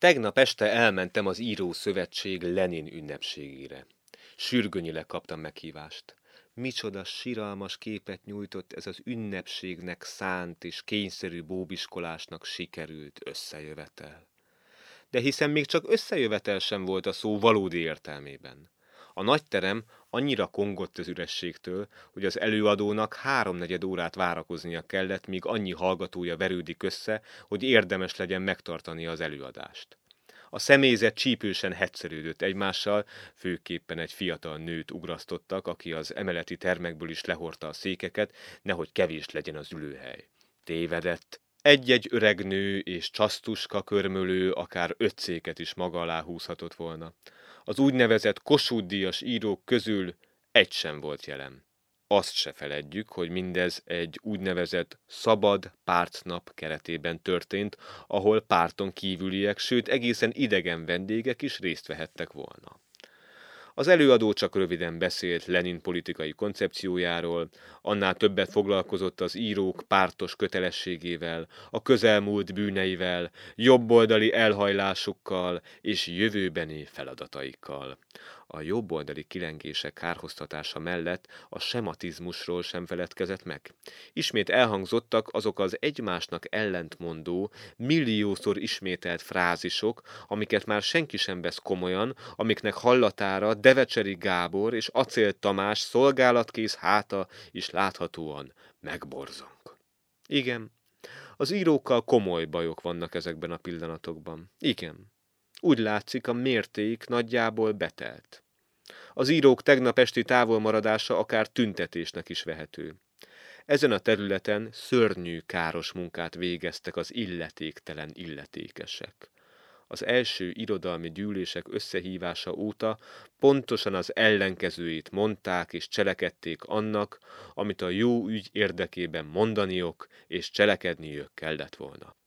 Tegnap este elmentem az Író Szövetség Lenin ünnepségére. Sürgönyileg kaptam meghívást. Micsoda siralmas képet nyújtott ez az ünnepségnek szánt és kényszerű bóbiskolásnak sikerült összejövetel. De hiszen még csak összejövetel sem volt a szó valódi értelmében. A nagy terem annyira kongott az ürességtől, hogy az előadónak háromnegyed órát várakoznia kellett, míg annyi hallgatója verődik össze, hogy érdemes legyen megtartani az előadást. A személyzet csípősen hegyszerődött egymással, főképpen egy fiatal nőt ugrasztottak, aki az emeleti termekből is lehorta a székeket, nehogy kevés legyen az ülőhely. Tévedett. Egy-egy öreg nő és csasztuska körmölő akár öt széket is maga alá húzhatott volna. Az úgynevezett Kossuth írók közül egy sem volt jelen. Azt se feledjük, hogy mindez egy úgynevezett szabad pártnap keretében történt, ahol párton kívüliek, sőt egészen idegen vendégek is részt vehettek volna. Az előadó csak röviden beszélt Lenin politikai koncepciójáról, annál többet foglalkozott az írók pártos kötelességével, a közelmúlt bűneivel, jobboldali elhajlásukkal és jövőbeni feladataikkal a jobboldali kilengések kárhoztatása mellett a sematizmusról sem feledkezett meg. Ismét elhangzottak azok az egymásnak ellentmondó, milliószor ismételt frázisok, amiket már senki sem vesz komolyan, amiknek hallatára Devecseri Gábor és Acél Tamás szolgálatkész háta is láthatóan megborzong. Igen, az írókkal komoly bajok vannak ezekben a pillanatokban. Igen, úgy látszik, a mérték nagyjából betelt. Az írók tegnap esti távolmaradása akár tüntetésnek is vehető. Ezen a területen szörnyű káros munkát végeztek az illetéktelen illetékesek. Az első irodalmi gyűlések összehívása óta pontosan az ellenkezőjét mondták és cselekedték annak, amit a jó ügy érdekében mondaniok és cselekedniük kellett volna.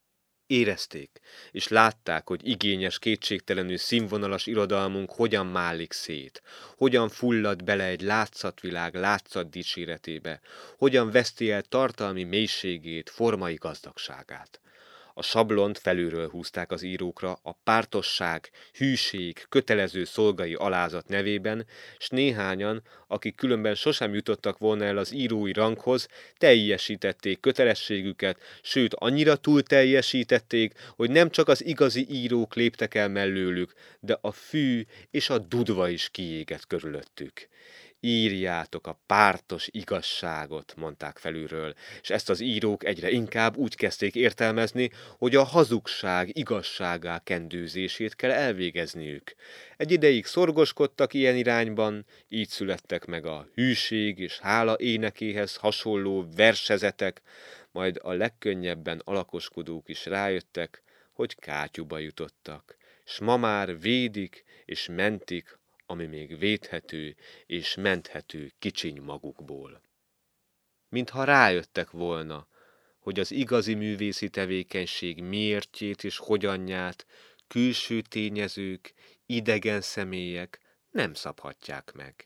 Érezték, és látták, hogy igényes, kétségtelenül színvonalas irodalmunk hogyan málik szét, hogyan fullad bele egy látszatvilág látszat dicséretébe, hogyan veszti el tartalmi mélységét, formai gazdagságát. A sablont felülről húzták az írókra a pártosság, hűség, kötelező szolgai alázat nevében, s néhányan, akik különben sosem jutottak volna el az írói ranghoz, teljesítették kötelességüket, sőt annyira túl teljesítették, hogy nem csak az igazi írók léptek el mellőlük, de a fű és a dudva is kiégett körülöttük írjátok a pártos igazságot, mondták felülről, és ezt az írók egyre inkább úgy kezdték értelmezni, hogy a hazugság igazságá kendőzését kell elvégezniük. Egy ideig szorgoskodtak ilyen irányban, így születtek meg a hűség és hála énekéhez hasonló versezetek, majd a legkönnyebben alakoskodók is rájöttek, hogy kátyuba jutottak, s ma már védik és mentik ami még védhető és menthető kicsiny magukból. Mintha rájöttek volna, hogy az igazi művészi tevékenység miértjét és hogyanját külső tényezők, idegen személyek nem szabhatják meg.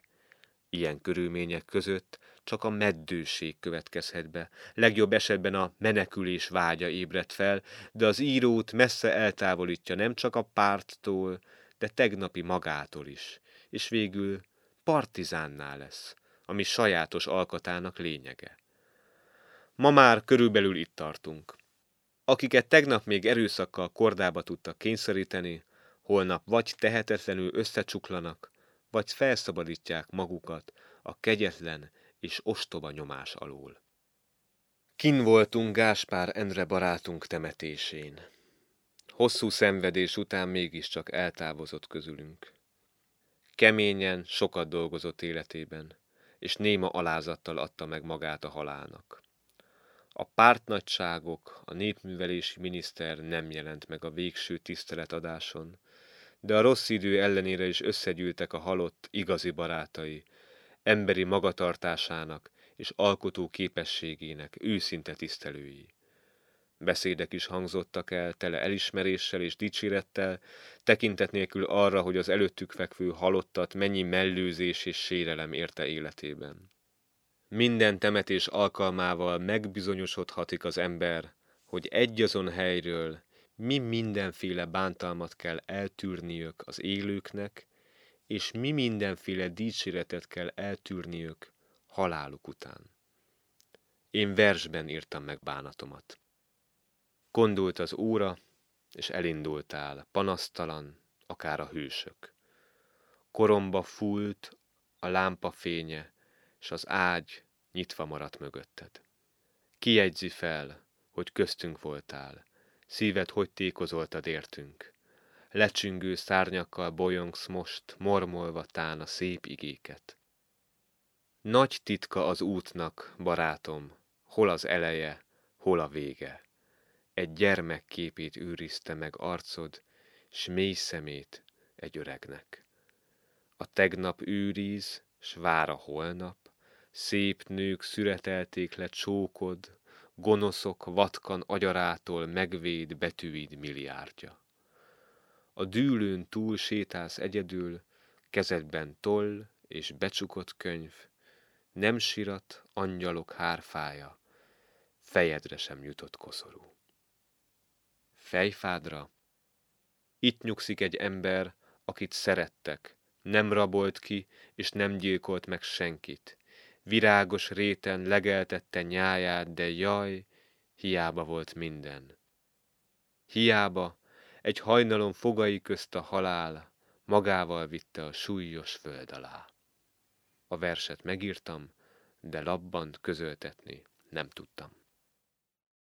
Ilyen körülmények között csak a meddőség következhet be. Legjobb esetben a menekülés vágya ébred fel, de az írót messze eltávolítja nem csak a párttól, de tegnapi magától is, és végül partizánná lesz, ami sajátos alkatának lényege. Ma már körülbelül itt tartunk. Akiket tegnap még erőszakkal kordába tudtak kényszeríteni, holnap vagy tehetetlenül összecsuklanak, vagy felszabadítják magukat a kegyetlen és ostoba nyomás alól. Kin voltunk Gáspár Endre barátunk temetésén. Hosszú szenvedés után mégiscsak eltávozott közülünk. Keményen, sokat dolgozott életében, és néma alázattal adta meg magát a halálnak. A pártnagyságok, a népművelési miniszter nem jelent meg a végső tiszteletadáson, de a rossz idő ellenére is összegyűltek a halott igazi barátai, emberi magatartásának és alkotó képességének őszinte tisztelői. Beszédek is hangzottak el, tele elismeréssel és dicsérettel, tekintet nélkül arra, hogy az előttük fekvő halottat mennyi mellőzés és sérelem érte életében. Minden temetés alkalmával megbizonyosodhatik az ember, hogy egyazon helyről mi mindenféle bántalmat kell eltűrniük az élőknek, és mi mindenféle dicséretet kell eltűrniük haláluk után. Én versben írtam meg bánatomat. Kondult az óra, és elindultál, panasztalan, akár a hősök. Koromba fúlt a lámpa fénye, s az ágy nyitva maradt mögötted. Kijegyzi fel, hogy köztünk voltál, szíved hogy tékozoltad értünk. Lecsüngő szárnyakkal bolyongsz most, mormolva tán a szép igéket. Nagy titka az útnak, barátom, hol az eleje, hol a vége. Egy gyermek képét őrizte meg arcod, s mély szemét egy öregnek. A tegnap őriz, s vár a holnap, szép nők szüretelték le csókod, gonoszok vatkan agyarától megvéd betűid milliárdja. A dűlőn túl sétálsz egyedül, kezedben toll és becsukott könyv, nem sirat angyalok hárfája, fejedre sem jutott koszorú. Fejfádra itt nyugszik egy ember, akit szerettek, nem rabolt ki, és nem gyilkolt meg senkit. Virágos réten legeltette nyáját, de jaj, hiába volt minden. Hiába egy hajnalon fogai közt a halál magával vitte a súlyos föld alá. A verset megírtam, de labban közöltetni nem tudtam.